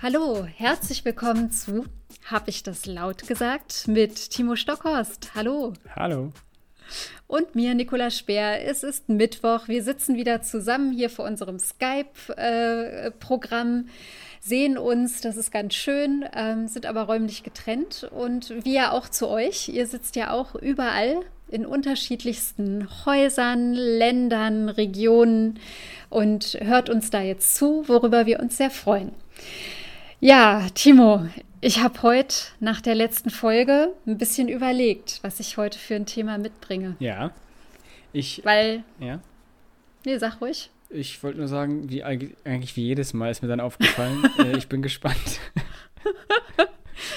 Hallo, herzlich willkommen zu Hab ich das laut gesagt? mit Timo Stockhorst. Hallo. Hallo. Und mir, Nicola Speer. Es ist Mittwoch. Wir sitzen wieder zusammen hier vor unserem Skype-Programm, sehen uns, das ist ganz schön, ähm, sind aber räumlich getrennt. Und wir auch zu euch. Ihr sitzt ja auch überall in unterschiedlichsten Häusern, Ländern, Regionen und hört uns da jetzt zu, worüber wir uns sehr freuen. Ja, Timo, ich habe heute nach der letzten Folge ein bisschen überlegt, was ich heute für ein Thema mitbringe. Ja. Ich. Weil. Ja. Nee, sag ruhig. Ich wollte nur sagen, wie eigentlich wie jedes Mal ist mir dann aufgefallen. äh, ich bin gespannt.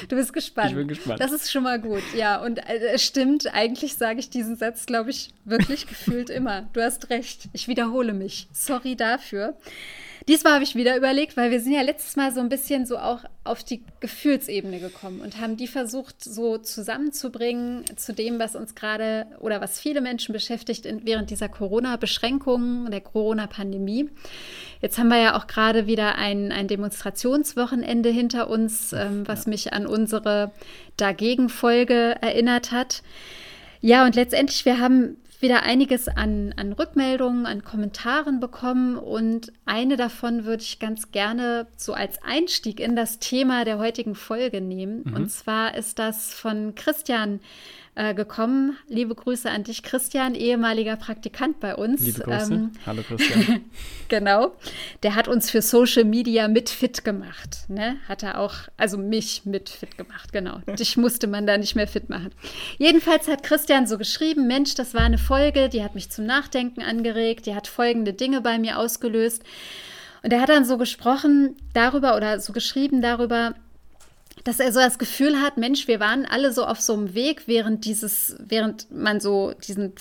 Du bist gespannt. Ich bin gespannt. Das ist schon mal gut, ja. Und äh, es stimmt, eigentlich sage ich diesen Satz, glaube ich, wirklich gefühlt immer. Du hast recht. Ich wiederhole mich. Sorry dafür. Diesmal habe ich wieder überlegt, weil wir sind ja letztes Mal so ein bisschen so auch auf die Gefühlsebene gekommen und haben die versucht so zusammenzubringen zu dem, was uns gerade oder was viele Menschen beschäftigt in, während dieser Corona-Beschränkungen, der Corona-Pandemie. Jetzt haben wir ja auch gerade wieder ein, ein Demonstrationswochenende hinter uns, ähm, was ja. mich an unsere Dagegen-Folge erinnert hat. Ja, und letztendlich, wir haben wieder einiges an, an Rückmeldungen, an Kommentaren bekommen und eine davon würde ich ganz gerne so als Einstieg in das Thema der heutigen Folge nehmen. Mhm. Und zwar ist das von Christian äh, gekommen. Liebe Grüße an dich, Christian, ehemaliger Praktikant bei uns. Liebe Grüße. Ähm, Hallo Christian. genau. Der hat uns für Social Media mit fit gemacht. Ne? Hat er auch, also mich mit fit gemacht, genau. Dich musste man da nicht mehr fit machen. Jedenfalls hat Christian so geschrieben, Mensch, das war eine Folge, die hat mich zum Nachdenken angeregt, die hat folgende Dinge bei mir ausgelöst. Und er hat dann so gesprochen darüber oder so geschrieben darüber, dass er so das Gefühl hat, Mensch, wir waren alle so auf so einem Weg, während dieses, während man so diesen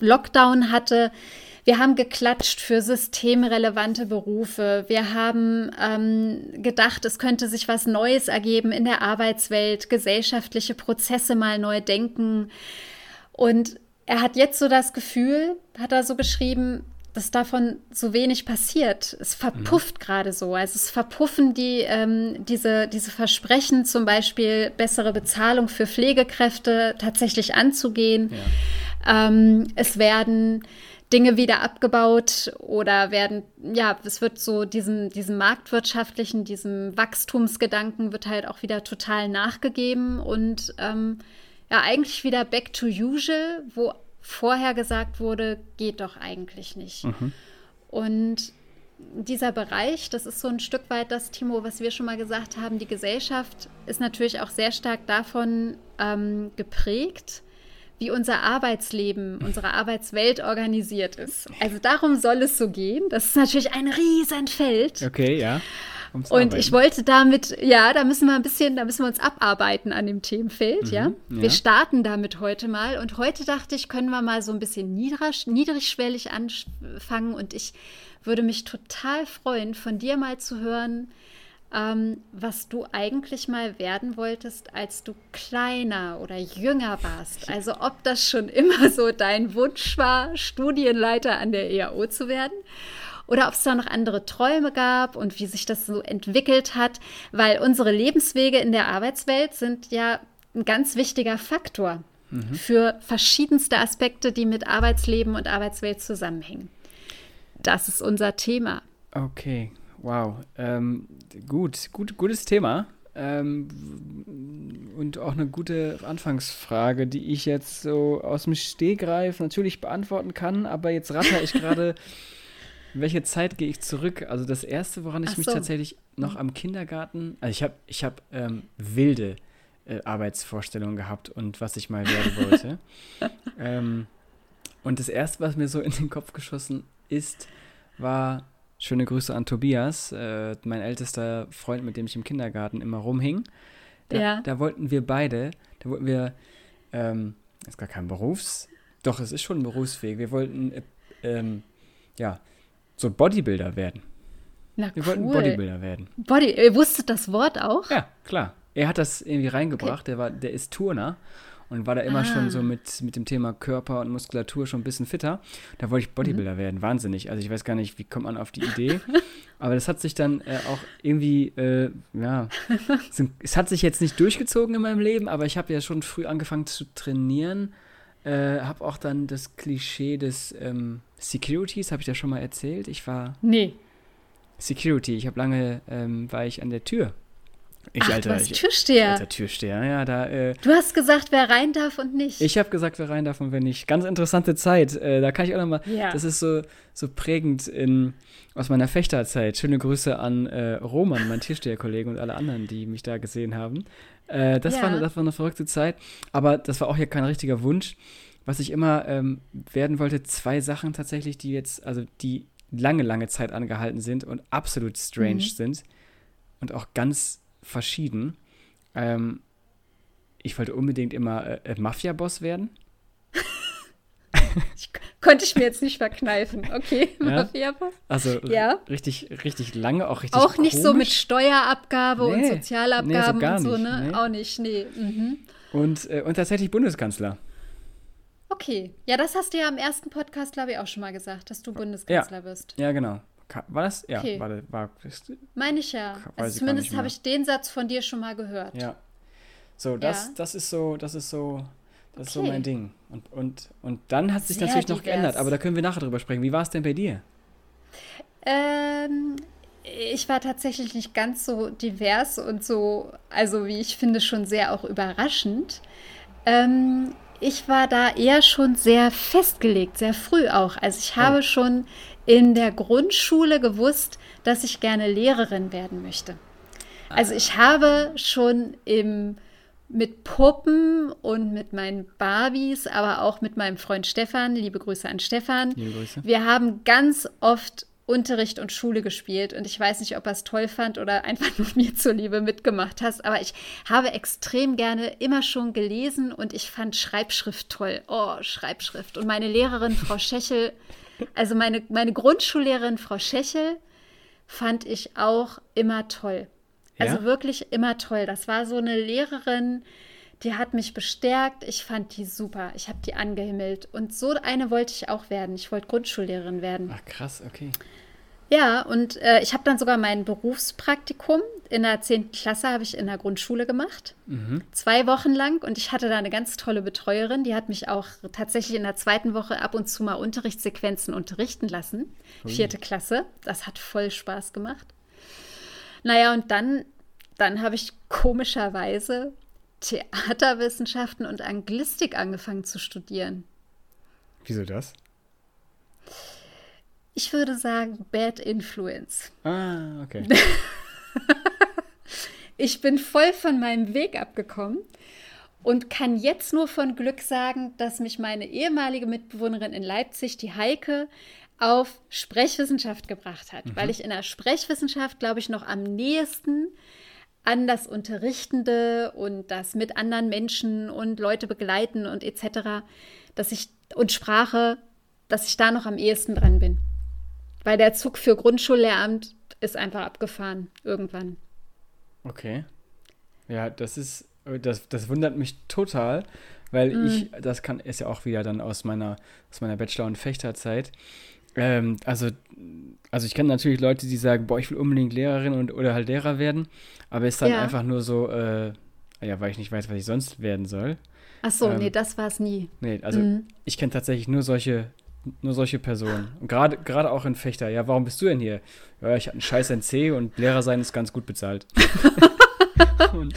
Lockdown hatte. Wir haben geklatscht für systemrelevante Berufe. Wir haben ähm, gedacht, es könnte sich was Neues ergeben in der Arbeitswelt, gesellschaftliche Prozesse mal neu denken. Und er hat jetzt so das Gefühl, hat er so geschrieben, dass davon so wenig passiert. Es verpufft mhm. gerade so. Also es verpuffen die, ähm, diese, diese Versprechen, zum Beispiel bessere Bezahlung für Pflegekräfte tatsächlich anzugehen. Ja. Ähm, es werden Dinge wieder abgebaut oder werden, ja, es wird so diesem, diesem marktwirtschaftlichen, diesem Wachstumsgedanken wird halt auch wieder total nachgegeben und ähm, ja, eigentlich wieder back to usual, wo vorher gesagt wurde, geht doch eigentlich nicht. Mhm. Und dieser Bereich, das ist so ein Stück weit das, Timo, was wir schon mal gesagt haben, die Gesellschaft ist natürlich auch sehr stark davon ähm, geprägt, wie unser Arbeitsleben, unsere Arbeitswelt organisiert ist. Also darum soll es so gehen. Das ist natürlich ein Riesenfeld. Okay, ja. Und arbeiten. ich wollte damit, ja, da müssen wir ein bisschen, da müssen wir uns abarbeiten an dem Themenfeld, mhm, ja? ja. Wir starten damit heute mal und heute dachte ich, können wir mal so ein bisschen niedrig, niedrigschwellig anfangen und ich würde mich total freuen, von dir mal zu hören, ähm, was du eigentlich mal werden wolltest, als du kleiner oder jünger warst. Also ob das schon immer so dein Wunsch war, Studienleiter an der EAO zu werden oder ob es da noch andere Träume gab und wie sich das so entwickelt hat, weil unsere Lebenswege in der Arbeitswelt sind ja ein ganz wichtiger Faktor mhm. für verschiedenste Aspekte, die mit Arbeitsleben und Arbeitswelt zusammenhängen. Das ist unser Thema. Okay, wow. Ähm, gut, gut, gutes Thema. Ähm, und auch eine gute Anfangsfrage, die ich jetzt so aus dem Stehgreif natürlich beantworten kann, aber jetzt ratter ich gerade In welche Zeit gehe ich zurück? Also das erste, woran ich so. mich tatsächlich noch am Kindergarten, also ich habe ich hab, ähm, wilde äh, Arbeitsvorstellungen gehabt und was ich mal werden wollte. ähm, und das erste, was mir so in den Kopf geschossen ist, war schöne Grüße an Tobias, äh, mein ältester Freund, mit dem ich im Kindergarten immer rumhing. Da, ja. da wollten wir beide, da wollten wir, ähm, ist gar kein Berufs, doch es ist schon ein Berufsweg. Wir wollten, äh, ähm, ja, so Bodybuilder werden. Na, Wir cool. wollten Bodybuilder werden. Body, ihr wusstet das Wort auch? Ja, klar. Er hat das irgendwie reingebracht. Okay. Der, war, der ist Turner. und war da immer Ah. schon so mit, mit dem Thema Körper und Muskulatur schon ein bisschen fitter. Da wollte ich Bodybuilder werden, wahnsinnig. Also ich weiß gar nicht, wie kommt man auf die Idee. Aber das hat sich dann äh, auch irgendwie, äh, ja, es hat sich jetzt nicht durchgezogen in meinem Leben, aber ich habe ja schon früh angefangen zu trainieren. Äh, habe auch dann das Klischee des ähm, Securities, habe ich da schon mal erzählt. Ich war Nee. Security. Ich habe lange, ähm, war ich an der Tür. Ich, Ach, du alter, ich, Türsteher. alter Türsteher, ja, da, äh, Du hast gesagt, wer rein darf und nicht. ich habe gesagt, wer rein darf und wer nicht. Ganz interessante Zeit. Äh, da kann ich auch nochmal, Ja. das ist so, so prägend in, aus meiner Fechterzeit. Schöne Grüße an äh, Roman, mein Türsteherkollege und alle anderen, die mich da gesehen haben. Äh, das, Ja. war, das war eine verrückte Zeit, aber das war auch hier kein richtiger Wunsch. Was ich immer ähm, werden wollte, zwei Sachen tatsächlich, die jetzt, also die lange, lange Zeit angehalten sind und absolut strange Mhm. sind und auch ganz verschieden. Ähm, ich wollte unbedingt immer äh, äh, Mafia-Boss werden. Ich, konnte ich mir jetzt nicht verkneifen. Okay, Ja? Mafia-Boss. Also Ja. richtig, richtig lange, auch richtig Auch nicht so mit komisch. Steuerabgabe und Nee, Sozialabgaben nee, so gar und so, nicht, ne? nee. Auch nicht, nee. Mhm. Und, äh, und tatsächlich Bundeskanzler. Okay. Ja, das hast du ja im ersten Podcast, glaube ich, auch schon mal gesagt, dass du Bundeskanzler bist. Ja, genau. War das? Ja, Okay. war, das- war Meine ich ja. Also zumindest habe ich den Satz von dir schon mal gehört. Ja. So, das, Ja. das ist so, das ist so, das ist so Okay. mein Ding. Und, und, und dann hat sich Sehr natürlich noch divers. geändert, aber da können wir nachher drüber sprechen. Wie war es denn bei dir? Ähm, ich war tatsächlich nicht ganz so divers und so, also wie ich finde, schon sehr auch überraschend. Ähm, ich war da eher schon sehr festgelegt, sehr früh auch. Also ich habe Oh. schon in der Grundschule gewusst, dass ich gerne Lehrerin werden möchte. Also ich habe schon im, mit Puppen und mit meinen Barbies, aber auch mit meinem Freund Stefan, liebe Grüße an Stefan, Liebe Grüße. wir haben ganz oft Unterricht und Schule gespielt und ich weiß nicht, ob er es toll fand oder einfach nur mir zuliebe mitgemacht hast, aber ich habe extrem gerne immer schon gelesen und ich fand Schreibschrift toll. Oh, Schreibschrift. Und meine Lehrerin, Frau Schächel, also meine, meine Grundschullehrerin, Frau Schächel, fand ich auch immer toll. Also Ja? wirklich immer toll. Das war so eine Lehrerin, die hat mich bestärkt. Ich fand die super. Ich habe die angehimmelt. Und so eine wollte ich auch werden. Ich wollte Grundschullehrerin werden. Ach krass, okay. Ja, und äh, ich habe dann sogar mein Berufspraktikum in der 10. Klasse habe ich in der Grundschule gemacht. Mhm. Zwei Wochen lang. Und ich hatte da eine ganz tolle Betreuerin. Die hat mich auch tatsächlich in der zweiten Woche ab und zu mal Unterrichtssequenzen unterrichten lassen. Vierte Klasse. Das hat voll Spaß gemacht. Naja, und dann, dann habe ich komischerweise Theaterwissenschaften und Anglistik angefangen zu studieren. Wieso das? Ich würde sagen, Bad Influence. Ah, okay. Ich bin voll von meinem Weg abgekommen und kann jetzt nur von Glück sagen, dass mich meine ehemalige Mitbewohnerin in Leipzig, die Heike, auf Sprechwissenschaft gebracht hat, weil ich in der Sprechwissenschaft, glaube ich, noch am nächsten an das Unterrichtende und das mit anderen Menschen und Leute begleiten und etc., dass ich und Sprache, dass ich da noch am ehesten dran bin. Weil der Zug für Grundschullehramt ist einfach abgefahren irgendwann. Okay. Ja, das ist, das, das wundert mich total, weil ich, das kann, ist ja auch wieder dann aus meiner, aus meiner Bachelor- und Fechterzeit. Ähm, also, also ich kenne natürlich Leute, die sagen, boah, ich will unbedingt Lehrerin und, oder halt Lehrer werden, aber ist dann Ja. einfach nur so, äh, ja, weil ich nicht weiß, was ich sonst werden soll. Ach so, Ähm, nee, das war es nie. Nee, also Mhm. ich kenne tatsächlich nur solche, nur solche Personen. Und gerade, gerade auch in Fechter. Ja, warum bist du denn hier? Ja, ich hatte einen scheiß NC und Lehrer sein ist ganz gut bezahlt. und,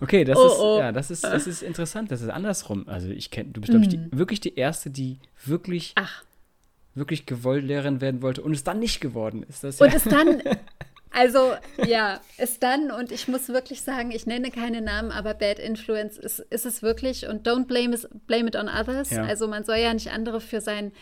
okay, das Oh, ist, oh. ja, das ist, das ist interessant. Das ist andersrum. Also ich kenne, du bist, glaube ich, die, Mhm. wirklich die Erste, die wirklich, Ach, wirklich gewollt Lehrerin werden wollte und es dann nicht geworden ist. Das ja, und es dann, also ja, es dann, und ich muss wirklich sagen, ich nenne keine Namen, aber Bad Influence ist, ist es wirklich und don't blame, it- blame it on others. Ja. Also man soll ja nicht andere für sein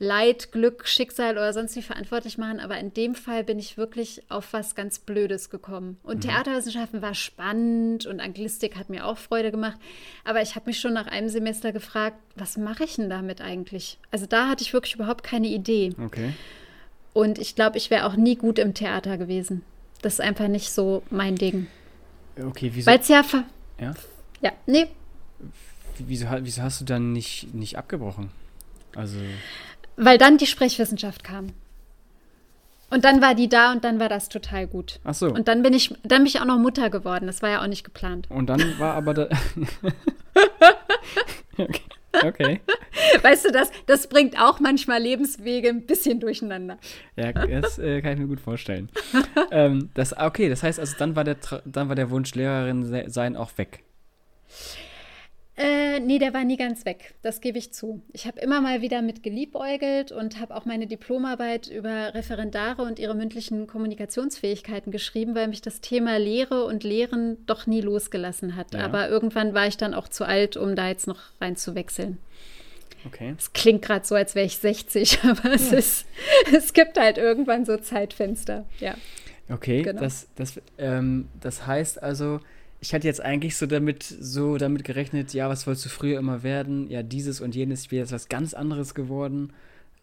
Leid, Glück, Schicksal oder sonst wie verantwortlich machen, aber in dem Fall bin ich wirklich auf was ganz Blödes gekommen. Und Theaterwissenschaften war spannend und Anglistik hat mir auch Freude gemacht, aber ich habe mich schon nach einem Semester gefragt, was mache ich denn damit eigentlich? Also da hatte ich wirklich überhaupt keine Idee. okay. Und ich glaube, ich wäre auch nie gut im Theater gewesen. Das ist einfach nicht so mein Ding. Okay, wieso? Weil es ja. ver- Ja? Ja, nee. wieso, wieso hast du dann nicht, nicht abgebrochen? Also. Weil dann die Sprechwissenschaft kam. Und dann war die da und dann war das total gut. Ach so. Und dann bin ich, dann bin ich auch noch Mutter geworden. Das war ja auch nicht geplant. Und dann war aber da. okay. Okay. Weißt du, das, das bringt auch manchmal Lebenswege ein bisschen durcheinander. Ja, das äh, kann ich mir gut vorstellen. ähm, das, okay, das heißt also, dann war der, dann war der Wunsch, Lehrerin sein auch weg. Äh, nee, der war nie ganz weg. Das gebe ich zu. Ich habe immer mal wieder mit geliebäugelt und habe auch meine Diplomarbeit über Referendare und ihre mündlichen Kommunikationsfähigkeiten geschrieben, weil mich das Thema Lehre und Lehren doch nie losgelassen hat. Ja. Aber irgendwann war ich dann auch zu alt, um da jetzt noch reinzuwechseln. Okay. Es klingt gerade so, als wäre ich 60, aber es ja. ist, es gibt halt irgendwann so Zeitfenster. Ja. Okay, genau. das, das, ähm, das heißt also, ich hatte jetzt eigentlich so damit, so damit gerechnet, ja, was wolltest du früher immer werden? Ja, dieses und jenes, ich bin jetzt was ganz anderes geworden.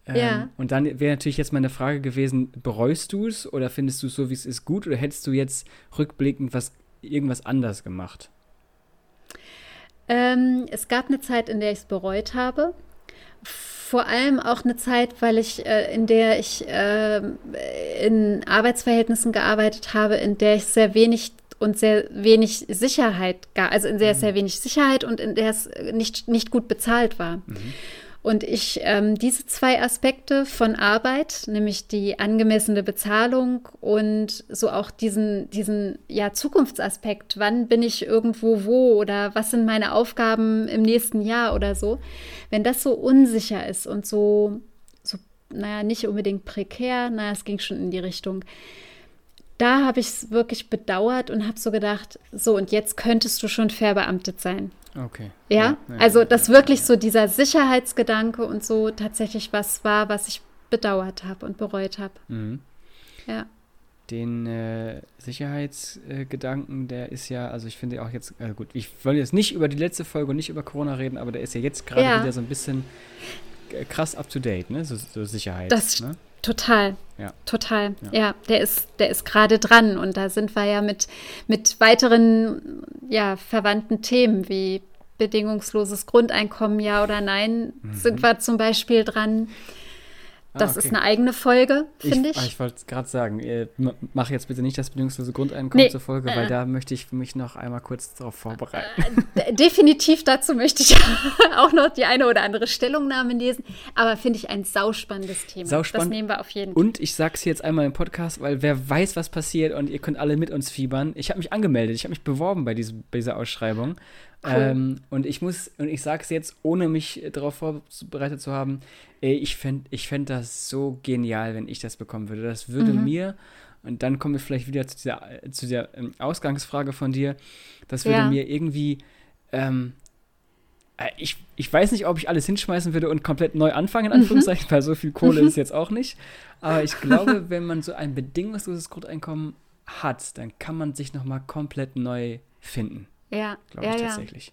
Ähm, ja. Und dann wäre natürlich jetzt meine Frage gewesen, bereust du es oder findest du es so, wie es ist, gut? Oder hättest du jetzt rückblickend was, irgendwas anders gemacht? Ähm, es gab eine Zeit, in der ich es bereut habe. Vor allem auch eine Zeit, weil ich, äh, in der ich äh, in Arbeitsverhältnissen gearbeitet habe, in der ich sehr wenig und sehr wenig Sicherheit gab, also in sehr mhm. wenig Sicherheit und in der es nicht, nicht gut bezahlt war. Mhm. Und ich ähm, diese zwei Aspekte von Arbeit, nämlich die angemessene Bezahlung und so auch diesen, diesen ja, Zukunftsaspekt, wann bin ich irgendwo wo oder was sind meine Aufgaben im nächsten Jahr oder so, wenn das so unsicher ist und so, so naja, nicht unbedingt prekär, naja, es ging schon in die Richtung, da habe ich es wirklich bedauert und habe so gedacht, so und jetzt könntest du schon verbeamtet sein. Okay. Ja, ja, ja also dass wirklich so dieser Sicherheitsgedanke und so tatsächlich was war, was ich bedauert habe und bereut habe. Mhm. Ja. Den äh, Sicherheitsgedanken, äh, der ist ja, also ich finde auch jetzt, äh, gut, ich wollte jetzt nicht über die letzte Folge und nicht über Corona reden, aber der ist ja jetzt gerade ja. wieder so ein bisschen äh, krass up to date, ne? So, so Sicherheit. Das, ne? Total. Ja. Total. Ja. ja, der ist, der ist gerade dran. Und da sind wir ja mit, mit weiteren ja, verwandten Themen wie bedingungsloses Grundeinkommen, ja oder nein, mhm. sind wir zum Beispiel dran. Ah, das ah, okay. ist eine eigene Folge, finde ich. Ich, ich wollte gerade sagen, äh, mach jetzt bitte nicht das bedingungslose Grundeinkommen nee, zur Folge, weil äh, da möchte ich mich noch einmal kurz darauf vorbereiten. Äh, definitiv dazu möchte ich auch noch die eine oder andere Stellungnahme lesen. Aber finde ich ein sauspannendes Thema. Sauspannend. Das nehmen wir auf jeden Fall. Und ich sage es jetzt einmal im Podcast, weil wer weiß, was passiert und ihr könnt alle mit uns fiebern. Ich habe mich angemeldet, ich habe mich beworben bei, diesem, bei dieser Ausschreibung. Cool. Ähm, und ich muss, und ich sage es jetzt, ohne mich darauf vorbereitet zu haben, ich fände ich fänd das so genial, wenn ich das bekommen würde. Das würde mhm. mir, und dann kommen wir vielleicht wieder zu der, zu der ähm, Ausgangsfrage von dir, das würde ja. mir irgendwie, ähm, äh, ich, ich weiß nicht, ob ich alles hinschmeißen würde und komplett neu anfangen, in mhm. Anführungszeichen, mhm. weil so viel Kohle mhm. ist jetzt auch nicht. Aber ich glaube, wenn man so ein bedingungsloses Grundeinkommen hat, dann kann man sich nochmal komplett neu finden. Ja, glaube ja, ich tatsächlich. Ja.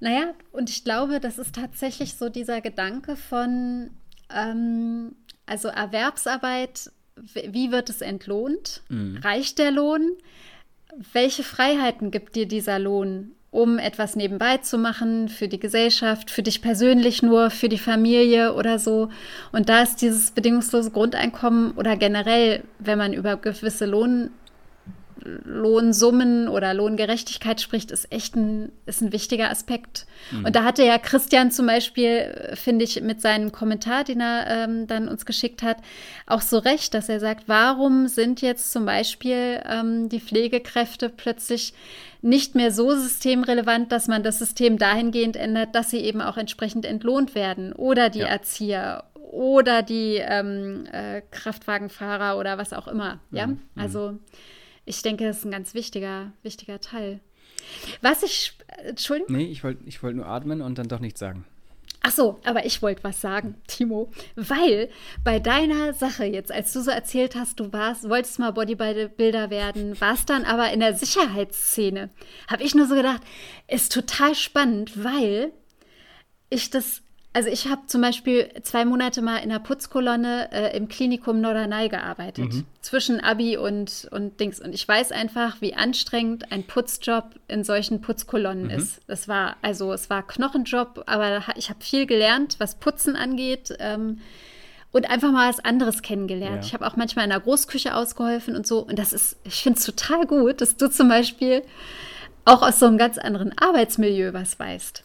Naja, und ich glaube, das ist tatsächlich so dieser Gedanke von, ähm, also Erwerbsarbeit, wie wird es entlohnt? Mhm. Reicht der Lohn? Welche Freiheiten gibt dir dieser Lohn, um etwas nebenbei zu machen, für die Gesellschaft, für dich persönlich nur, für die Familie oder so? Und da ist dieses bedingungslose Grundeinkommen oder generell, wenn man über gewisse Lohn Lohnsummen oder Lohngerechtigkeit spricht, ist echt ein, ist ein wichtiger Aspekt. Mhm. Und da hatte ja Christian zum Beispiel, finde ich, mit seinem Kommentar, den er ähm, dann uns geschickt hat, auch so recht, dass er sagt, warum sind jetzt zum Beispiel ähm, die Pflegekräfte plötzlich nicht mehr so systemrelevant, dass man das System dahingehend ändert, dass sie eben auch entsprechend entlohnt werden oder die ja. Erzieher oder die ähm, äh, Kraftwagenfahrer oder was auch immer. Ja, mhm. Ich denke, das ist ein ganz wichtiger, wichtiger Teil. Was ich, Entschuldigung? Nee, ich wollte ich wollt nur atmen und dann doch nichts sagen. Ach so, aber ich wollte was sagen, Timo, weil bei deiner Sache jetzt, als du so erzählt hast, du warst, wolltest mal Bodybuilder werden, warst dann aber in der Sicherheitsszene, habe ich nur so gedacht, ist total spannend, weil ich das Also ich habe zum Beispiel zwei Monate mal in der Putzkolonne äh, im Klinikum Norderney gearbeitet, mhm. zwischen Abi und, und Dings. Und ich weiß einfach, wie anstrengend ein Putzjob in solchen Putzkolonnen mhm. ist. Es war, also es war Knochenjob, aber ich habe viel gelernt, was Putzen angeht. Ähm, und einfach mal was anderes kennengelernt. Ja. Ich habe auch manchmal in der Großküche ausgeholfen und so. Und das ist, ich finde es total gut, dass du zum Beispiel auch aus so einem ganz anderen Arbeitsmilieu was weißt.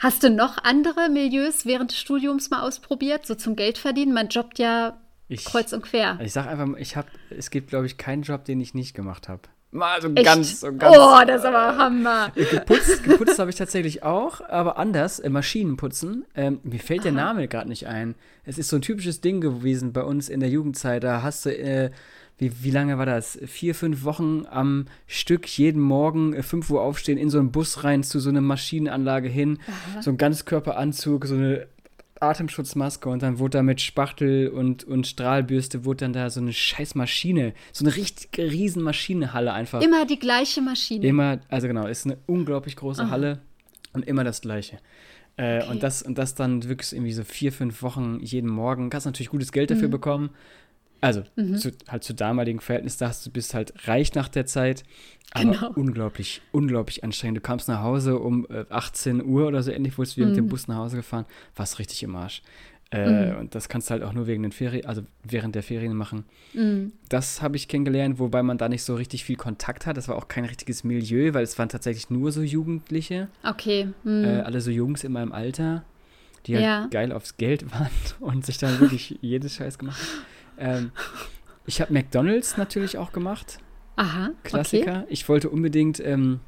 Hast du noch andere Milieus während des Studiums mal ausprobiert, so zum Geldverdienen? Man jobbt ja ich, kreuz und quer. Ich sag einfach, ich habe, es gibt, glaube ich, keinen Job, den ich nicht gemacht habe. Mal so Echt? ganz, so ganz. Oh, das ist aber Hammer. Äh, geputzt, geputzt habe ich tatsächlich auch, aber anders, äh, Maschinenputzen. Ähm, mir fällt Aha. der Name gerade nicht ein. Es ist so ein typisches Ding gewesen bei uns in der Jugendzeit. Da hast du äh, wie, wie lange war das? Vier, fünf Wochen am Stück, jeden Morgen, äh, fünf Uhr aufstehen, in so einen Bus rein, zu so einer Maschinenanlage hin, Aha. so ein Ganzkörperanzug, so eine Atemschutzmaske und dann wurde da mit Spachtel und, und Strahlbürste wurde dann da so eine scheiß Maschine, so eine richtige riesen Maschinenhalle einfach. Immer die gleiche Maschine. Immer, also genau, ist eine unglaublich große Aha. Halle und immer das gleiche. Äh, okay. und, das, und das dann wirklich irgendwie so vier, fünf Wochen jeden Morgen. Kannst natürlich gutes Geld dafür mhm. bekommen, also mhm. zu, halt zu damaligen Verhältnis dachtest du bist halt reich nach der Zeit, aber genau. unglaublich, unglaublich anstrengend. Du kamst nach Hause um äh, 18 Uhr oder so ähnlich, wurdest du wieder mhm. mit dem mhm. Bus nach Hause gefahren, warst richtig im Arsch. Äh, mhm. Und das kannst du halt auch nur wegen den Ferien, also während der Ferien machen. Mhm. Das habe ich kennengelernt, wobei man da nicht so richtig viel Kontakt hat. Das war auch kein richtiges Milieu, weil es waren tatsächlich nur so Jugendliche. Okay. Mhm. Äh, alle so Jungs in meinem Alter, die halt ja. geil aufs Geld waren und sich dann wirklich jedes Scheiß gemacht haben. Ähm, ich habe McDonalds natürlich auch gemacht. Aha. Klassiker. Okay. Ich wollte unbedingt, ähm,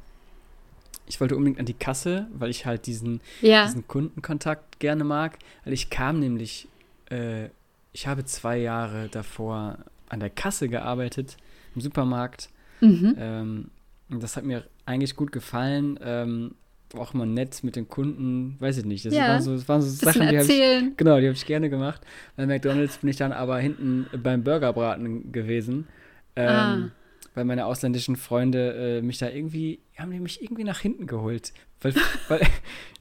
ich wollte unbedingt an die Kasse, weil ich halt diesen, ja. diesen Kundenkontakt gerne mag. Weil ich kam nämlich, äh, ich habe zwei Jahre davor an der Kasse gearbeitet im Supermarkt. Mhm. Ähm, und das hat mir eigentlich gut gefallen. Ähm, auch immer nett mit den Kunden, weiß ich nicht. Das ja, waren so, das waren so Sachen, die habe ich, genau, die habe ich gerne gemacht. Bei McDonalds bin ich dann aber hinten beim Burgerbraten gewesen. Ähm, ah. Weil meine ausländischen Freunde äh, mich da irgendwie, haben die mich irgendwie nach hinten geholt. Weil, weil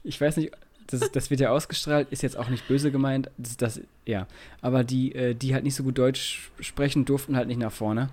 ich weiß nicht, das, das wird ja ausgestrahlt, ist jetzt auch nicht böse gemeint. Das, das ja. Aber die, äh, die halt nicht so gut Deutsch sprechen, durften halt nicht nach vorne.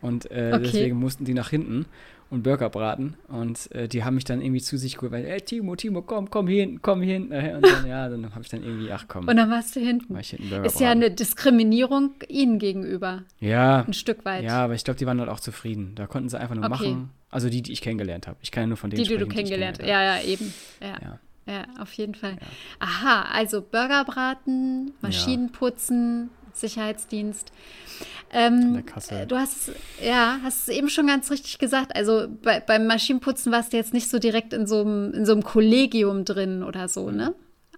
Und äh, okay. deswegen mussten die nach hinten und Burger braten. Und äh, die haben mich dann irgendwie zu sich geholt, weil, ey, Timo, Timo, komm, komm hier hinten, komm hier hinten. Und dann, ja, dann habe ich dann irgendwie, ach komm. Und dann warst du hinten. War hinten Ist ja eine Diskriminierung ihnen gegenüber. Ja. Ein Stück weit. Ja, aber ich glaube, die waren halt auch zufrieden. Da konnten sie einfach nur okay. machen. Also die, die ich kennengelernt habe. Ich kann ja nur von denen die, sprechen, die du kennengelernt hast. Ja, ja, eben. Ja. ja. Ja, auf jeden Fall. Ja. Aha, also Burgerbraten, Maschinenputzen, Sicherheitsdienst. Ähm, der Kasse. Du hast, ja, hast es eben schon ganz richtig gesagt. Also bei, beim Maschinenputzen warst du jetzt nicht so direkt in so einem, in so einem Kollegium drin oder so, ne?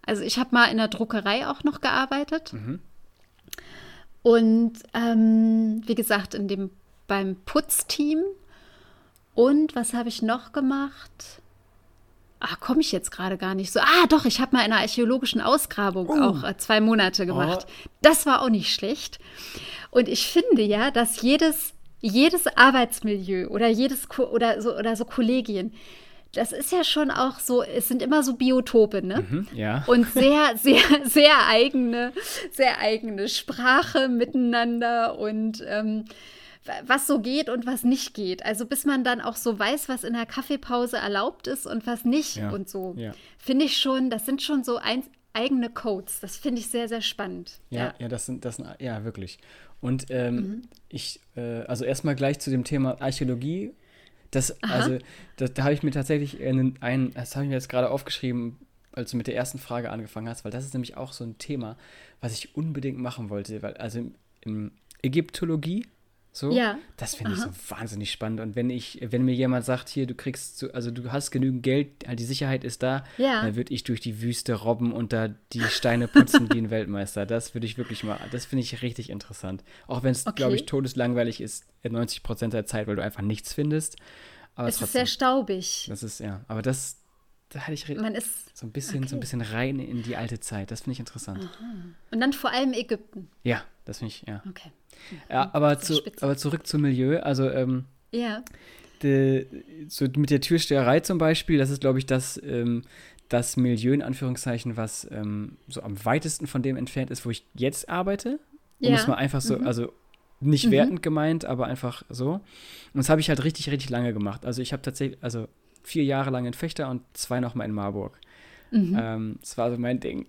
Also ich habe mal in der Druckerei auch noch gearbeitet. Mhm. Und ähm, wie gesagt, in dem beim Putzteam. Und was habe ich noch gemacht? Ah, komme ich jetzt gerade gar nicht so. Ah, doch, ich habe mal in einer archäologischen Ausgrabung uh. auch äh, zwei Monate gemacht. Oh. Das war auch nicht schlecht. Und ich finde ja, dass jedes, jedes Arbeitsmilieu oder jedes Ko oder so oder so Kollegien, das ist ja schon auch so, es sind immer so Biotope, ne? Mhm, ja. Und sehr, sehr, sehr eigene, sehr eigene Sprache miteinander und ähm, was so geht und was nicht geht. Also bis man dann auch so weiß, was in der Kaffeepause erlaubt ist und was nicht ja. und so. Ja. Finde ich schon, das sind schon so ein, eigene Codes. Das finde ich sehr, sehr spannend. Ja, ja, ja, das sind, das sind, ja, wirklich. Und ähm, mhm. ich, äh, also erstmal gleich zu dem Thema Archäologie. Das, also, das, da habe ich mir tatsächlich einen, einen das habe ich mir jetzt gerade aufgeschrieben, als du mit der ersten Frage angefangen hast, weil das ist nämlich auch so ein Thema, was ich unbedingt machen wollte. Weil, also in Ägyptologie so, ja. das finde ich so wahnsinnig spannend. Und wenn ich, wenn mir jemand sagt, hier, du kriegst, so, also du hast genügend Geld, halt die Sicherheit ist da, ja. dann würde ich durch die Wüste robben und da die Steine putzen wie ein Weltmeister. Das würde ich wirklich mal, das finde ich richtig interessant. Auch wenn es, okay. glaube ich, todeslangweilig ist, 90 Prozent der Zeit, weil du einfach nichts findest. Aber es trotzdem, ist sehr staubig. Das ist, ja, aber das, da hatte ich Man ist, so ein bisschen, okay. so ein bisschen rein in die alte Zeit. Das finde ich interessant. Aha. Und dann vor allem Ägypten. Ja, das finde ich, ja. Okay. Ja, aber, zu, aber zurück zum Milieu. Also, ähm, ja. De, so mit der Türsteherei zum Beispiel, das ist, glaube ich, das, ähm, das Milieu in Anführungszeichen, was ähm, so am weitesten von dem entfernt ist, wo ich jetzt arbeite. Um Ja. es mal einfach so, Mhm. also nicht Mhm. wertend gemeint, aber einfach so. Und das habe ich halt richtig, richtig lange gemacht. Also ich habe tatsächlich, also vier Jahre lang in Fechter und zwei nochmal in Marburg. Mhm. Ähm, das war so mein Ding.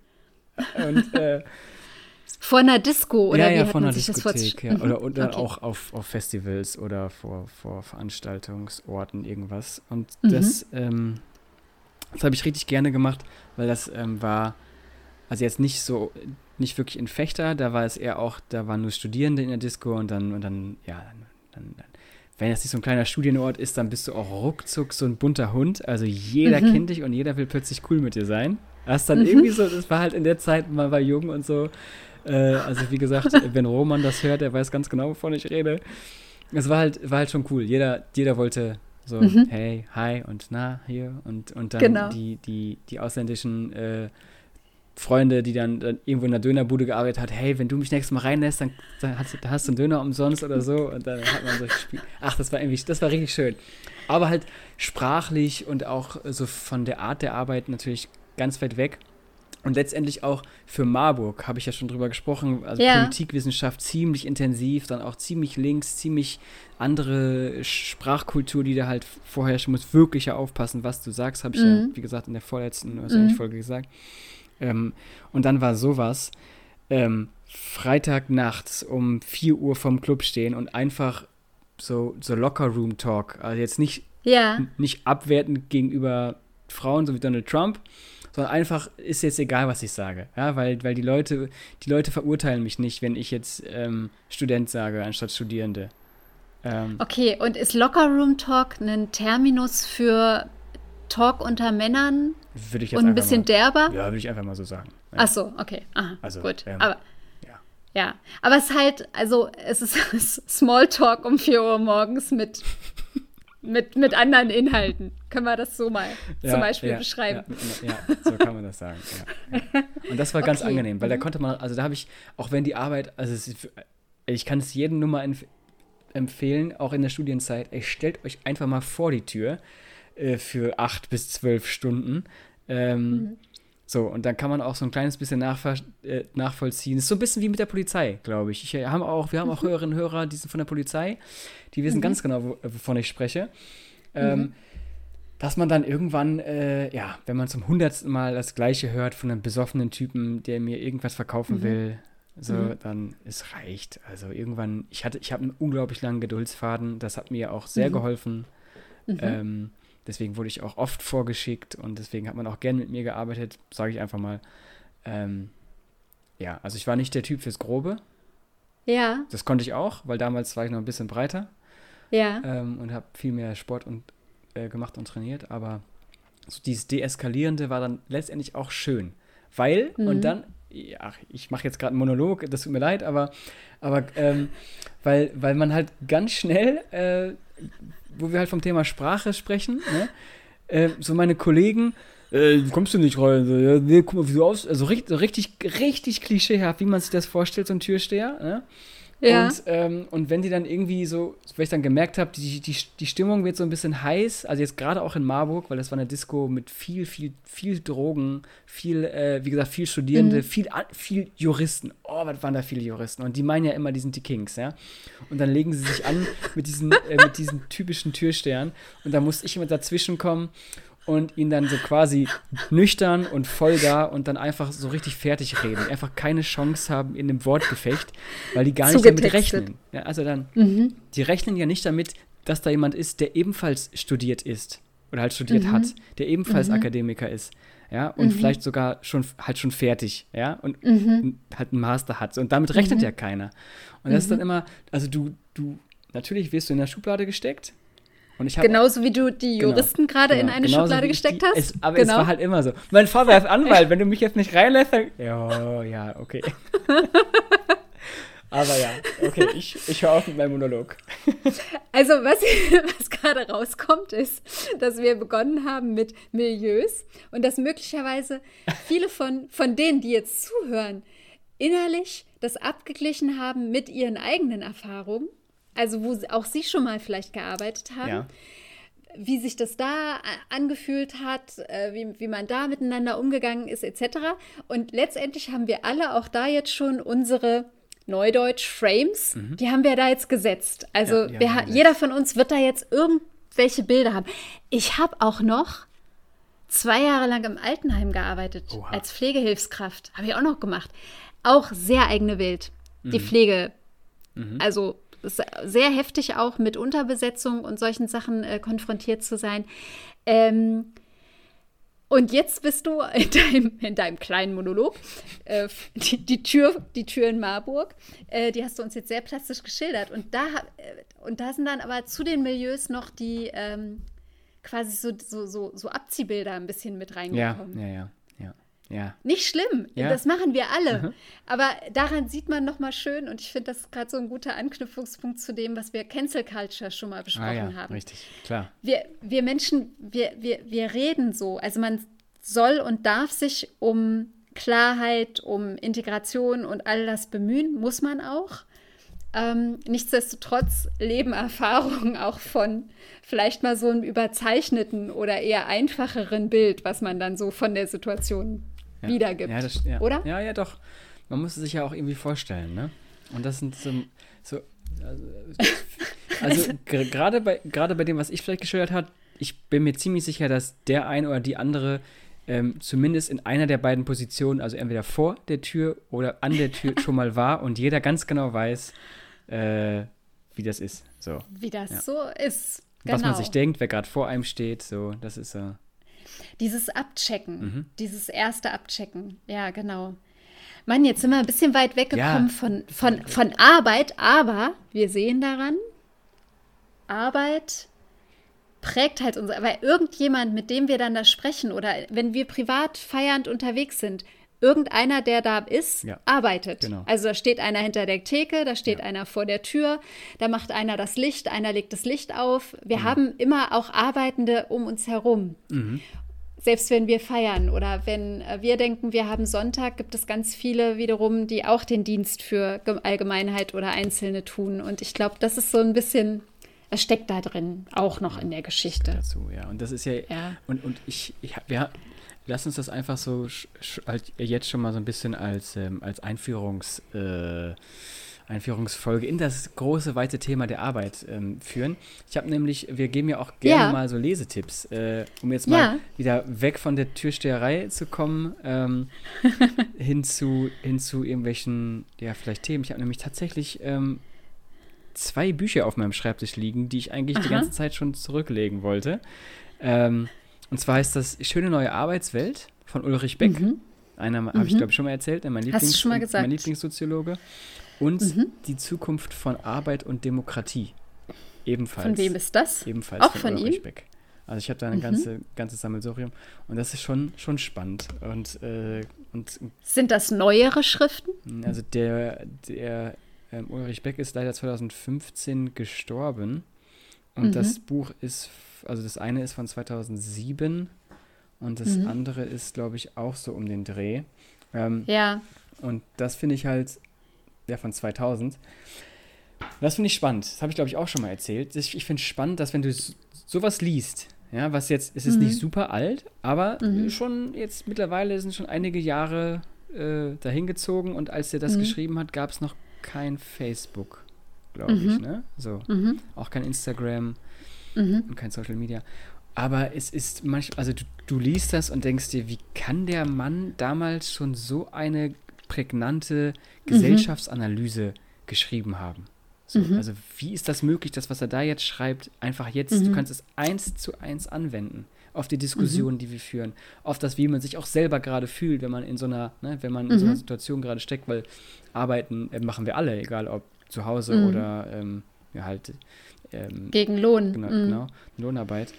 Und äh, Vor einer Disco oder ja, wie ja, von man einer Diskothek, ja. vorzustellen? Oder, oder Okay. auch auf, auf Festivals oder vor, vor Veranstaltungsorten irgendwas. Und Mhm. das, ähm, das habe ich richtig gerne gemacht, weil das ähm, war, also jetzt nicht so, nicht wirklich in Fechter, da war es eher auch, da waren nur Studierende in der Disco und dann, und dann, ja, dann, dann wenn das nicht so ein kleiner Studienort ist, dann bist du auch ruckzuck so ein bunter Hund. Also jeder Mhm. kennt dich und jeder will plötzlich cool mit dir sein. Das dann Mhm. irgendwie so, das war halt in der Zeit, man war jung und so. Äh, also wie gesagt, wenn Roman das hört, der weiß ganz genau, wovon ich rede. Es war halt, war halt schon cool. Jeder, jeder wollte so, Mhm. hey, hi und na, hier. Und, und dann Genau. die, die, die ausländischen äh, Freunde, die dann, dann irgendwo in der Dönerbude gearbeitet hat, hey, wenn du mich nächstes Mal reinlässt, dann, dann, hast, du- dann hast du einen Döner umsonst oder so. Und dann hat man so gespielt. Ach, das war irgendwie, das war richtig schön. Aber halt sprachlich und auch so von der Art der Arbeit natürlich ganz weit weg. Und letztendlich auch für Marburg, habe ich ja schon drüber gesprochen, also Ja. Politikwissenschaft ziemlich intensiv, dann auch ziemlich links, ziemlich andere Sprachkultur, die da halt vorherrschen muss. Wirklich ja aufpassen, was du sagst, habe ich ja, Mhm. wie gesagt, in der vorletzten Mhm. Folge gesagt. Ähm, und dann war sowas, ähm, Freitag nachts um 4 Uhr vom Club stehen und einfach so, so Locker-Room-Talk, also jetzt nicht Ja, nicht abwertend gegenüber Frauen, so wie Donald Trump, sondern einfach ist jetzt egal, was ich sage. Ja, weil, weil die Leute, die Leute verurteilen mich nicht, wenn ich jetzt ähm, Student sage, anstatt Studierende. Ähm, okay. Und ist Locker Room Talk ein Terminus für Talk unter Männern würde ich jetzt und ein bisschen mal, derber? Ja, würde ich einfach mal so sagen. Ja. Ach so, okay. Aha, Also, gut. ähm, Aber ja. ja, aber es ist halt, also es ist Smalltalk um 4 Uhr morgens mit, mit, mit anderen Inhalten. Können wir das so mal Ja, zum Beispiel ja, beschreiben? Ja, ja, so kann man das sagen. Ja, ja. Und das war ganz Okay. angenehm, weil da Mhm. konnte man, also da habe ich, auch wenn die Arbeit, also es ich kann es jedem nur mal empf empfehlen, auch in der Studienzeit, ey, stellt euch einfach mal vor die Tür äh, für acht bis zwölf Stunden. Ähm, Mhm. So, und dann kann man auch so ein kleines bisschen nachver äh, nachvollziehen. Ist so ein bisschen wie mit der Polizei, glaube ich. ich äh, haben auch, wir haben auch Hörerinnen und Hörer, die sind von der Polizei, die wissen Mhm. ganz genau, wo, äh, wovon ich spreche. Ähm, Mhm. dass man dann irgendwann, äh, ja, wenn man zum hundertsten Mal das Gleiche hört von einem besoffenen Typen, der mir irgendwas verkaufen Mhm. will, so, Mhm. dann es reicht. Also irgendwann, ich hatte, ich habe einen unglaublich langen Geduldsfaden, das hat mir auch sehr Mhm. geholfen. Mhm. Ähm, deswegen wurde ich auch oft vorgeschickt und deswegen hat man auch gern mit mir gearbeitet, sage ich einfach mal. Ähm, ja, also ich war nicht der Typ fürs Grobe. ja, Das konnte ich auch, weil damals war ich noch ein bisschen breiter ja. ähm, und habe viel mehr Sport und, äh, gemacht und trainiert. Aber so dieses Deeskalierende war dann letztendlich auch schön. Weil, Mhm. und dann, ja, ich mache jetzt gerade einen Monolog, das tut mir leid, aber, aber ähm, weil, weil man halt ganz schnell, äh, wo wir halt vom Thema Sprache sprechen, ne, äh, so meine Kollegen, äh, kommst du nicht rein? So, ja, nee, guck mal, wie du aus. Also richtig, so richtig, richtig klischeehaft, wie man sich das vorstellt, so ein Türsteher. Ne? Ja. Und, ähm, und wenn die dann irgendwie so, weil ich dann gemerkt habe, die, die, die Stimmung wird so ein bisschen heiß, also jetzt gerade auch in Marburg, weil das war eine Disco mit viel, viel, viel Drogen, viel, äh, wie gesagt, viel Studierende, Mhm. viel, viel Juristen. Oh, was waren da viele Juristen? Und die meinen ja immer, die sind die Kings, ja. Und dann legen sie sich an mit diesen, äh, mit diesen typischen Türstern und da musste ich immer dazwischen kommen und ihn dann so quasi nüchtern und voll da und dann einfach so richtig fertig reden. Einfach keine Chance haben in dem Wortgefecht, weil die gar nicht damit rechnen. Ja, also dann, Mhm. die rechnen ja nicht damit, dass da jemand ist, der ebenfalls studiert ist oder halt studiert Mhm. hat, der ebenfalls Mhm. Akademiker ist. Ja, und Mhm. vielleicht sogar schon halt schon fertig, ja, und Mhm. halt einen Master hat. Und damit rechnet Mhm. ja keiner. Und das ist dann immer, also du, du, natürlich wirst du in der Schublade gesteckt. Und ich Genauso wie du die Genau, Juristen gerade in Genau, eine genauso Schublade gesteckt die, hast. Es, aber genau. es war halt immer so. Mein Vater ist Anwalt, wenn du mich jetzt nicht reinlässt, dann. Ja, ja, okay. aber ja, okay, ich, ich höre auf mit meinem Monolog. Also was, was gerade rauskommt, ist, dass wir begonnen haben mit Milieus und dass möglicherweise viele von, von denen, die jetzt zuhören, innerlich das abgeglichen haben mit ihren eigenen Erfahrungen, also wo auch sie schon mal vielleicht gearbeitet haben. Ja. wie sich das da angefühlt hat, äh, wie, wie man da miteinander umgegangen ist, etc. Und letztendlich haben wir alle auch da jetzt schon unsere Neudeutsch Frames, mhm. die haben wir da jetzt gesetzt. Also ja, wer, jeder von uns wird da jetzt irgendwelche Bilder haben. Ich habe auch noch zwei Jahre lang im Altenheim gearbeitet Oha. als Pflegehilfskraft. Habe ich auch noch gemacht. Auch sehr eigene Welt. Mhm. Die Pflege. Mhm. Also sehr heftig auch mit Unterbesetzung und solchen Sachen äh, konfrontiert zu sein. Ähm, und jetzt bist du in deinem, in deinem kleinen Monolog, äh, die, die, Tür, die Tür in Marburg, äh, die hast du uns jetzt sehr plastisch geschildert. Und da, äh, und da sind dann aber zu den Milieus noch die ähm, quasi so, so, so, so Abziehbilder ein bisschen mit reingekommen. Ja, ja, ja. Ja. Nicht schlimm, ja. das machen wir alle. Mhm. Aber daran sieht man nochmal schön, und ich finde das gerade so ein guter Anknüpfungspunkt zu dem, was wir Cancel Culture schon mal besprochen ah, ja, haben. Richtig, klar. Wir, wir Menschen, wir, wir, wir reden so. Also man soll und darf sich um Klarheit, um Integration und all das bemühen, muss man auch. Ähm, nichtsdestotrotz leben Erfahrungen auch von vielleicht mal so einem überzeichneten oder eher einfacheren Bild, was man dann so von der Situation ja. wiedergibt. Ja, das, ja. Oder? Ja, ja, doch. Man muss es sich ja auch irgendwie vorstellen, ne? Und das sind so, so also, also gerade bei, gerade bei dem, was ich vielleicht geschildert habe, ich bin mir ziemlich sicher, dass der eine oder die andere ähm, zumindest in einer der beiden Positionen, also entweder vor der Tür oder an der Tür schon mal war und jeder ganz genau weiß, äh, wie das ist. So. Wie das ja. so ist. Genau. Was man sich denkt, wer gerade vor einem steht, so, das ist so. Äh dieses Abchecken, mhm. dieses erste Abchecken, ja, genau. Mann, jetzt sind wir ein bisschen weit weggekommen ja. von, von, von Arbeit, aber wir sehen daran, Arbeit prägt halt unser, weil irgendjemand, mit dem wir dann da sprechen oder wenn wir privat feiernd unterwegs sind, irgendeiner, der da ist, ja, arbeitet. Genau. Also da steht einer hinter der Theke, da steht ja. einer vor der Tür, da macht einer das Licht, einer legt das Licht auf. Wir mhm. haben immer auch Arbeitende um uns herum. Mhm. Selbst wenn wir feiern oder wenn äh, wir denken, wir haben Sonntag, gibt es ganz viele wiederum, die auch den Dienst für Allgemeinheit oder Einzelne tun. Und ich glaube, das ist so ein bisschen es steckt da drin, auch noch in der Geschichte. Dazu, ja. Und das ist ja, ja. und, und ich, ich wir, lass uns das einfach so halt jetzt schon mal so ein bisschen als, ähm, als Einführungs, äh, Einführungsfolge in das große, weite Thema der Arbeit ähm, führen. Ich habe nämlich, wir geben ja auch gerne ja. mal so Lesetipps, äh, um jetzt mal ja. wieder weg von der Türsteherei zu kommen, ähm, hin, zu, hin zu irgendwelchen, ja, vielleicht Themen. Ich habe nämlich tatsächlich ähm, zwei Bücher auf meinem Schreibtisch liegen, die ich eigentlich Aha. die ganze Zeit schon zurücklegen wollte. Ähm, und zwar heißt das Schöne neue Arbeitswelt von Ulrich Beck. Mhm. Einer mhm. habe ich, glaube ich, schon mal erzählt, mein, Lieblings mein Lieblingssoziologe. Und mhm. die Zukunft von Arbeit und Demokratie. Ebenfalls. Von wem ist das? Ebenfalls Auch von, von Ulrich ihm? Beck. Also ich habe da ein mhm. ganze, ganzes Sammelsurium und das ist schon, schon spannend. Und, äh, und Sind das neuere Schriften? Also der, der ähm, Ulrich Beck ist leider 2015 gestorben. Und mhm. das Buch ist also das eine ist von 2007 und das mhm. andere ist, glaube ich, auch so um den Dreh. Ähm, ja. Und das finde ich halt, ja, von 2000. Das finde ich spannend. Das habe ich, glaube ich, auch schon mal erzählt. Ich, ich finde es spannend, dass wenn du sowas liest, ja, was jetzt, es ist mhm. nicht super alt, aber mhm. schon jetzt mittlerweile sind schon einige Jahre äh, dahingezogen und als er das mhm. geschrieben hat, gab es noch kein Facebook, glaube ich, mhm. ne? So. Mhm. Auch kein Instagram mhm. und kein Social Media. Aber es ist manchmal, also du, du, liest das und denkst dir, wie kann der Mann damals schon so eine prägnante mhm. Gesellschaftsanalyse geschrieben haben? So, mhm. Also wie ist das möglich, das, was er da jetzt schreibt, einfach jetzt, du mhm. kannst es eins zu eins anwenden auf die Diskussion, mhm. die wir führen, auf das, wie man sich auch selber gerade fühlt, wenn man in so einer, ne, wenn man in so einer Situation gerade steckt, weil arbeiten äh, machen wir alle, egal ob zu Hause oder ähm, ja, halt ähm, Gegen Lohn. Genau, mhm. genau, Lohnarbeit.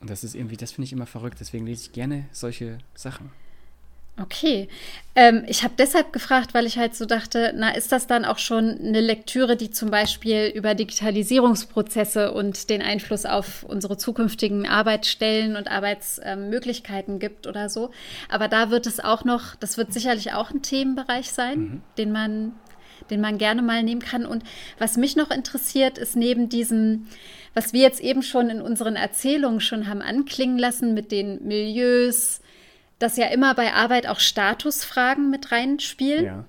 Und das ist irgendwie, das finde ich immer verrückt. Deswegen lese ich gerne solche Sachen. Okay. Ähm, ich habe deshalb gefragt, weil ich halt so dachte, na, ist das dann auch schon eine Lektüre, die zum Beispiel über Digitalisierungsprozesse und den Einfluss auf unsere zukünftigen Arbeitsstellen und Arbeitsmöglichkeiten ähm, gibt oder so? Aber da wird es auch noch, das wird sicherlich auch ein Themenbereich sein, mhm. den man den man gerne mal nehmen kann. Und was mich noch interessiert, ist neben diesem, was wir jetzt eben schon in unseren Erzählungen schon haben anklingen lassen mit den Milieus, dass ja immer bei Arbeit auch Statusfragen mit reinspielen. Ja.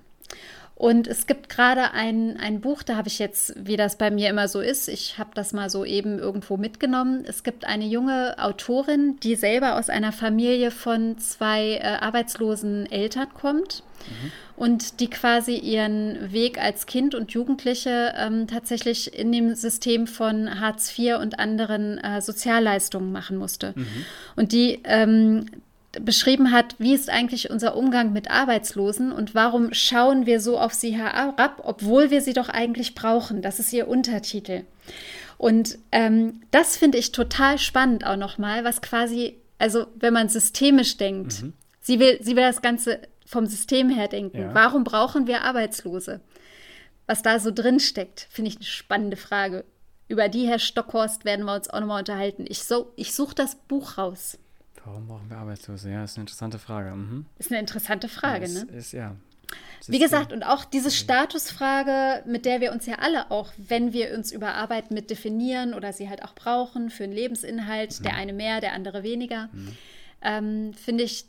Und es gibt gerade ein, ein Buch, da habe ich jetzt, wie das bei mir immer so ist, ich habe das mal so eben irgendwo mitgenommen. Es gibt eine junge Autorin, die selber aus einer Familie von zwei äh, arbeitslosen Eltern kommt mhm. und die quasi ihren Weg als Kind und Jugendliche ähm, tatsächlich in dem System von Hartz IV und anderen äh, Sozialleistungen machen musste. Mhm. Und die ähm, beschrieben hat, wie ist eigentlich unser Umgang mit Arbeitslosen und warum schauen wir so auf sie herab, obwohl wir sie doch eigentlich brauchen. Das ist ihr Untertitel. Und ähm, das finde ich total spannend auch nochmal, was quasi, also wenn man systemisch denkt, mhm. sie, will, sie will das Ganze vom System her denken. Ja. Warum brauchen wir Arbeitslose? Was da so drin steckt, finde ich eine spannende Frage. Über die, Herr Stockhorst, werden wir uns auch nochmal unterhalten. Ich, so, ich suche das Buch raus. Warum brauchen wir Arbeitslose? Ja, ist eine interessante Frage. Mhm. Ist eine interessante Frage, ja, ne? Ist, ja. Wie gesagt, und auch diese Statusfrage, mit der wir uns ja alle auch, wenn wir uns über Arbeit mit definieren oder sie halt auch brauchen für einen Lebensinhalt, mhm. der eine mehr, der andere weniger, mhm. ähm, finde ich,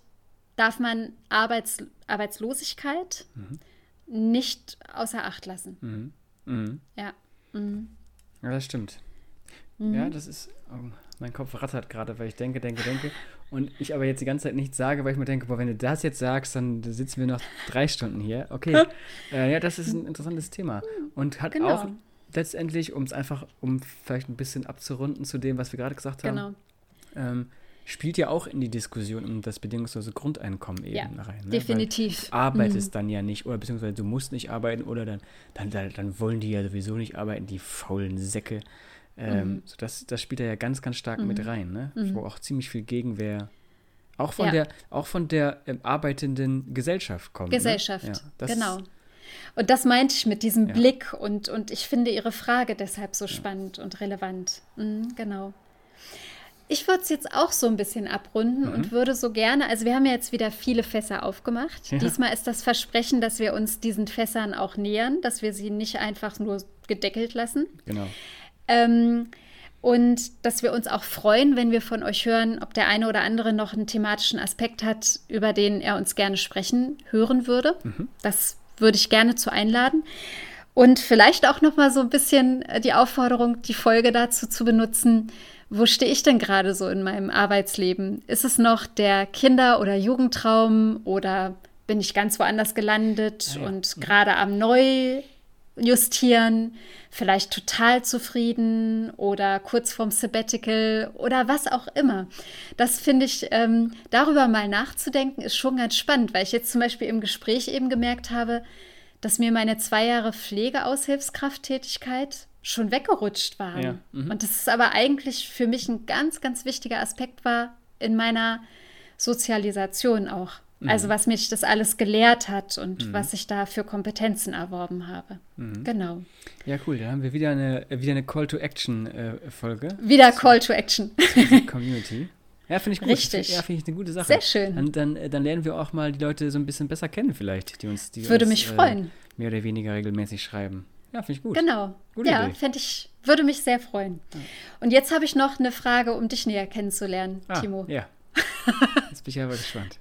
darf man Arbeits Arbeitslosigkeit mhm. nicht außer Acht lassen. Mhm. Mhm. Ja. Ja, das stimmt. Ja, das ist. Oh, mein Kopf rattert gerade, weil ich denke, denke, denke. Und ich aber jetzt die ganze Zeit nichts sage, weil ich mir denke, boah, wenn du das jetzt sagst, dann sitzen wir noch drei Stunden hier. Okay. äh, ja, das ist ein interessantes Thema. Und hat genau. auch letztendlich, um es einfach, um vielleicht ein bisschen abzurunden zu dem, was wir gerade gesagt haben, genau. ähm, spielt ja auch in die Diskussion um das bedingungslose Grundeinkommen eben ja, rein. Ne? Definitiv. Weil du arbeitest mhm. dann ja nicht, oder beziehungsweise du musst nicht arbeiten, oder dann, dann, dann wollen die ja sowieso nicht arbeiten, die faulen Säcke. Ähm, mhm. so das, das spielt er ja ganz, ganz stark mhm. mit rein, ne? Mhm. wo auch ziemlich viel Gegenwehr auch von ja. der, auch von der ähm, arbeitenden Gesellschaft kommt. Ne? Gesellschaft, ne? ja, genau. Und das meinte ich mit diesem ja. Blick und, und ich finde Ihre Frage deshalb so spannend und relevant. Mhm, genau. Ich würde es jetzt auch so ein bisschen abrunden mhm. und würde so gerne, also wir haben ja jetzt wieder viele Fässer aufgemacht. Ja. Diesmal ist das Versprechen, dass wir uns diesen Fässern auch nähern, dass wir sie nicht einfach nur gedeckelt lassen. Genau. Ähm, und dass wir uns auch freuen, wenn wir von euch hören, ob der eine oder andere noch einen thematischen Aspekt hat, über den er uns gerne sprechen hören würde. Mhm. Das würde ich gerne zu einladen. Und vielleicht auch noch mal so ein bisschen die Aufforderung, die Folge dazu zu benutzen. Wo stehe ich denn gerade so in meinem Arbeitsleben? Ist es noch der Kinder- oder Jugendtraum oder bin ich ganz woanders gelandet ah ja. und gerade am neu justieren, vielleicht total zufrieden oder kurz vorm Sabbatical oder was auch immer. Das finde ich, ähm, darüber mal nachzudenken, ist schon ganz spannend, weil ich jetzt zum Beispiel im Gespräch eben gemerkt habe, dass mir meine zwei Jahre Pflegeaushilfskrafttätigkeit schon weggerutscht waren. Ja, mhm. Und das ist aber eigentlich für mich ein ganz, ganz wichtiger Aspekt war in meiner Sozialisation auch. Mhm. Also was mich das alles gelehrt hat und mhm. was ich da für Kompetenzen erworben habe. Mhm. Genau. Ja, cool. Da haben wir wieder eine, wieder eine Call-to-Action-Folge. Äh, wieder Call-to-Action. Community. Ja, finde ich gut. Richtig. Ja, finde ich eine gute Sache. Sehr schön. Dann, dann, äh, dann, lernen wir auch mal die Leute so ein bisschen besser kennen, vielleicht, die uns, die Würde uns, mich freuen. Äh, mehr oder weniger regelmäßig schreiben. Ja, finde ich gut. Genau. Gute ja, fände ich, würde mich sehr freuen. Ja. Und jetzt habe ich noch eine Frage, um dich näher kennenzulernen, ah, Timo. Ja. Jetzt bin ich aber gespannt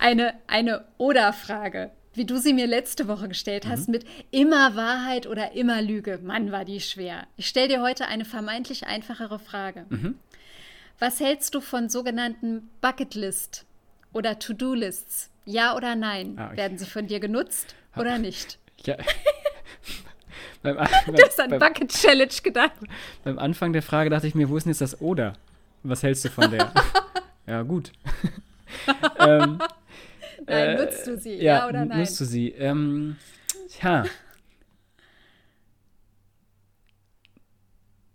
eine, eine Oder-Frage, wie du sie mir letzte Woche gestellt hast, mhm. mit immer Wahrheit oder immer Lüge. Mann, war die schwer. Ich stelle dir heute eine vermeintlich einfachere Frage. Mhm. Was hältst du von sogenannten Bucketlist oder To-Do-Lists? Ja oder nein? Ah, Werden sie von dir genutzt oder nicht? Ja. beim, beim, du hast an Bucket Challenge gedacht. Beim Anfang der Frage dachte ich mir, wo ist denn jetzt das Oder? Was hältst du von der? ja, gut. ähm, Nein, äh, nutzt du sie, ja, ja, oder nein? Nutzt du sie? Ähm, ja.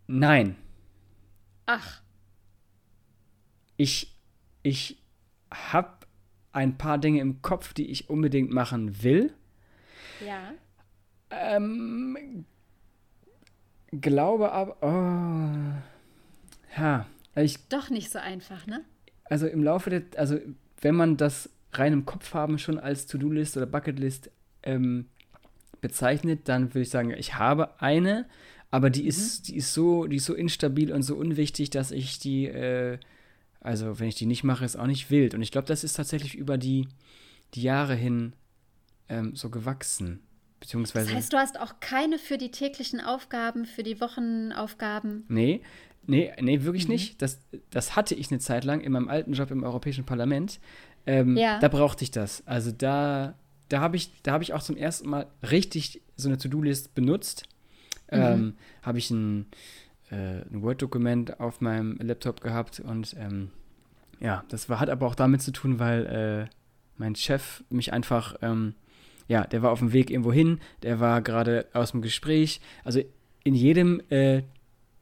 Nein. Ach. Ich, ich habe ein paar Dinge im Kopf, die ich unbedingt machen will. Ja. Ähm, glaube aber, oh, ja, ich. Doch nicht so einfach, ne? Also im Laufe der, also wenn man das rein im Kopf haben schon als To-Do-List oder Bucketlist ähm, bezeichnet, dann würde ich sagen, ich habe eine, aber die ist, die ist so, die ist so instabil und so unwichtig, dass ich die, äh, also wenn ich die nicht mache, ist auch nicht wild. Und ich glaube, das ist tatsächlich über die, die Jahre hin ähm, so gewachsen. Beziehungsweise. Das heißt, du hast auch keine für die täglichen Aufgaben, für die Wochenaufgaben. Nee, nee, nee, wirklich nicht. Das, das hatte ich eine Zeit lang in meinem alten Job im Europäischen Parlament. Ähm, Ja. Da brauchte ich das. Also da, da habe ich, da habe ich auch zum ersten Mal richtig so eine To-Do-List benutzt. Ähm, habe ich ein, äh, ein Word-Dokument auf meinem Laptop gehabt und ähm, ja, das war, hat aber auch damit zu tun, weil äh, mein Chef mich einfach, ähm, ja, der war auf dem Weg irgendwo hin, der war gerade aus dem Gespräch. Also in jedem äh,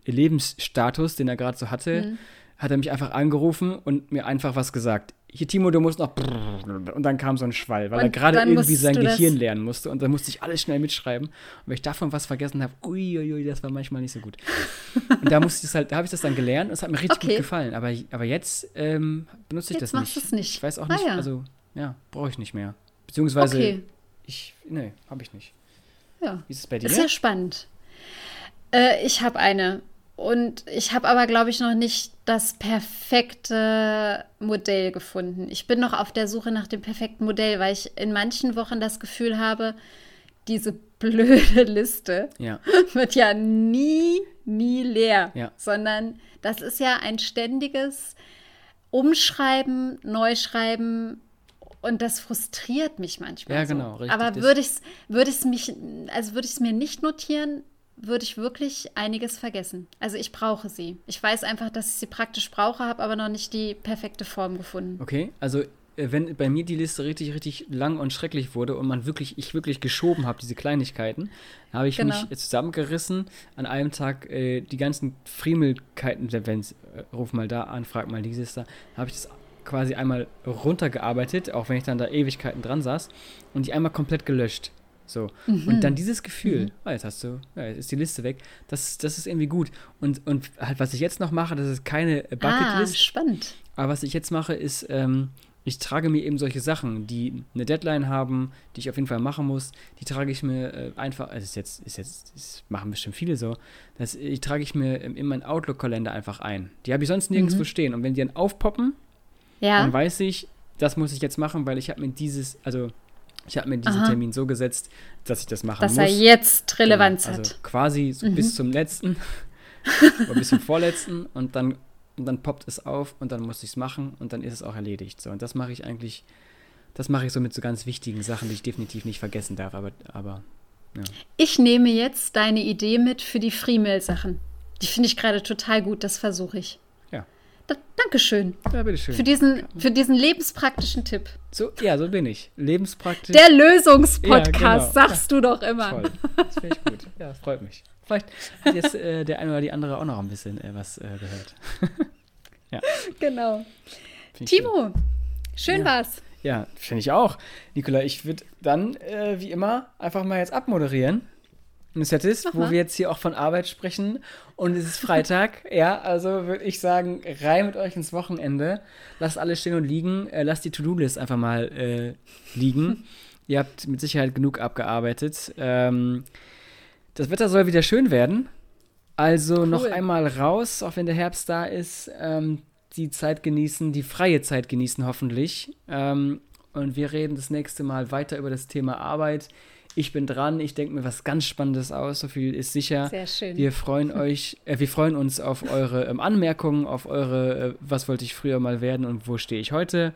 Lebensstatus, den er gerade so hatte, Mhm. hat er mich einfach angerufen und mir einfach was gesagt. Hier, Timo, du musst noch. Und dann kam so ein Schwall, weil Und er gerade irgendwie sein du Gehirn lernen musste. Und dann musste ich alles schnell mitschreiben. Und wenn ich davon was vergessen habe, uiuiui, das war manchmal nicht so gut. Und da musste ich es halt, da habe ich das dann gelernt und es hat mir richtig Okay. gut gefallen. Aber, aber jetzt ähm, benutze ich Jetzt das machst nicht. du's nicht. Ich weiß auch Ah, nicht, ja. also ja, brauche ich nicht mehr. Beziehungsweise Okay, ich, nee, habe ich nicht. ja. Wie ist es bei dir? Ist ja spannend. Äh, ich habe eine. Und ich habe aber, glaube ich, noch nicht das perfekte Modell gefunden. Ich bin noch auf der Suche nach dem perfekten Modell, weil ich in manchen Wochen das Gefühl habe, diese blöde Liste ja. wird ja nie, nie leer, Ja. sondern das ist ja ein ständiges Umschreiben, Neuschreiben und das frustriert mich manchmal. Ja, so. genau, richtig. Aber würde ich es ich's mich, also würde ich es mir nicht notieren, würde ich wirklich einiges vergessen. Also ich brauche sie. Ich weiß einfach, dass ich sie praktisch brauche, habe aber noch nicht die perfekte Form gefunden. Okay, also äh, wenn bei mir die Liste richtig, richtig lang und schrecklich wurde und man wirklich, ich wirklich geschoben habe, diese Kleinigkeiten, habe ich Genau. mich zusammengerissen, an einem Tag äh, die ganzen Friemelkeiten, wenn äh, ruf mal da an, frag mal dieses da, habe ich das quasi einmal runtergearbeitet, auch wenn ich dann da Ewigkeiten dran saß, und die einmal komplett gelöscht. So. Und dann dieses Gefühl, ah, jetzt hast du, ja, jetzt ist die Liste weg, das, das ist irgendwie gut. Und, und halt, was ich jetzt noch mache, das ist keine Ah, Bucketlist, spannend. aber was ich jetzt mache, ist, ähm, ich trage mir eben solche Sachen, die eine Deadline haben, die ich auf jeden Fall machen muss, die trage ich mir äh, einfach, also ist jetzt, ist jetzt, das machen bestimmt viele so, das die trage ich mir ähm, in meinen Outlook-Kalender einfach ein. Die habe ich sonst nirgendwo stehen. Und wenn die dann aufpoppen, Ja. dann weiß ich, das muss ich jetzt machen, weil ich habe mir dieses, also ich habe mir diesen Aha. Termin so gesetzt, dass ich das machen dass muss. er jetzt Relevanz Genau, hat. Also quasi so Mhm. bis zum letzten oder bis zum vorletzten und dann, und dann poppt es auf und dann muss ich es machen und dann ist es auch erledigt. So, und das mache ich eigentlich, das mache ich so mit so ganz wichtigen Sachen, die ich definitiv nicht vergessen darf, aber, aber Ich nehme jetzt deine Idee mit für die Freemail-Sachen. Die finde ich gerade total gut, das versuche ich. Ja. Da, Dankeschön Ja, bitteschön. für diesen, für diesen lebenspraktischen Tipp. So, ja, so bin ich. Lebenspraktisch. Der Lösungspodcast, Ja, genau. sagst du doch immer. Toll. Das finde ich gut. Ja, freut mich. Vielleicht hat jetzt äh, der eine oder die andere auch noch ein bisschen äh, was äh, gehört. Genau. Ich schön. Timo, schön Ja. war's. Ja, finde ich auch. Nikola, ich würde dann, äh, wie immer, einfach mal jetzt abmoderieren. Und es ist, Mach wo wir jetzt hier auch von Arbeit sprechen. Und es ist Freitag. ja, also würde ich sagen, rein mit euch ins Wochenende. Lasst alles stehen und liegen. Äh, lasst die To-Do-List einfach mal äh, liegen. Ihr habt mit Sicherheit genug abgearbeitet. Ähm, das Wetter soll wieder schön werden. Also noch Cool. einmal raus, auch wenn der Herbst da ist. Ähm, die Zeit genießen, die freie Zeit genießen hoffentlich. Ähm, und wir reden das nächste Mal weiter über das Thema Arbeit. Ich bin dran, ich denke mir was ganz Spannendes aus, so viel ist sicher. Sehr schön. Wir freuen euch, äh, wir freuen uns auf eure ähm, Anmerkungen, auf eure, äh, was wollte ich früher mal werden und wo stehe ich heute,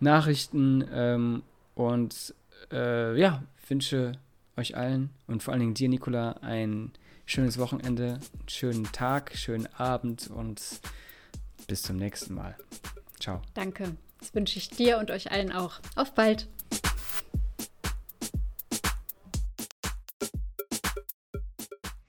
Nachrichten ähm, und äh, ja, wünsche euch allen und vor allen Dingen dir, Nicola, ein schönes Wochenende, einen schönen Tag, schönen Abend und bis zum nächsten Mal. Ciao. Danke. Das wünsche ich dir und euch allen auch. Auf bald.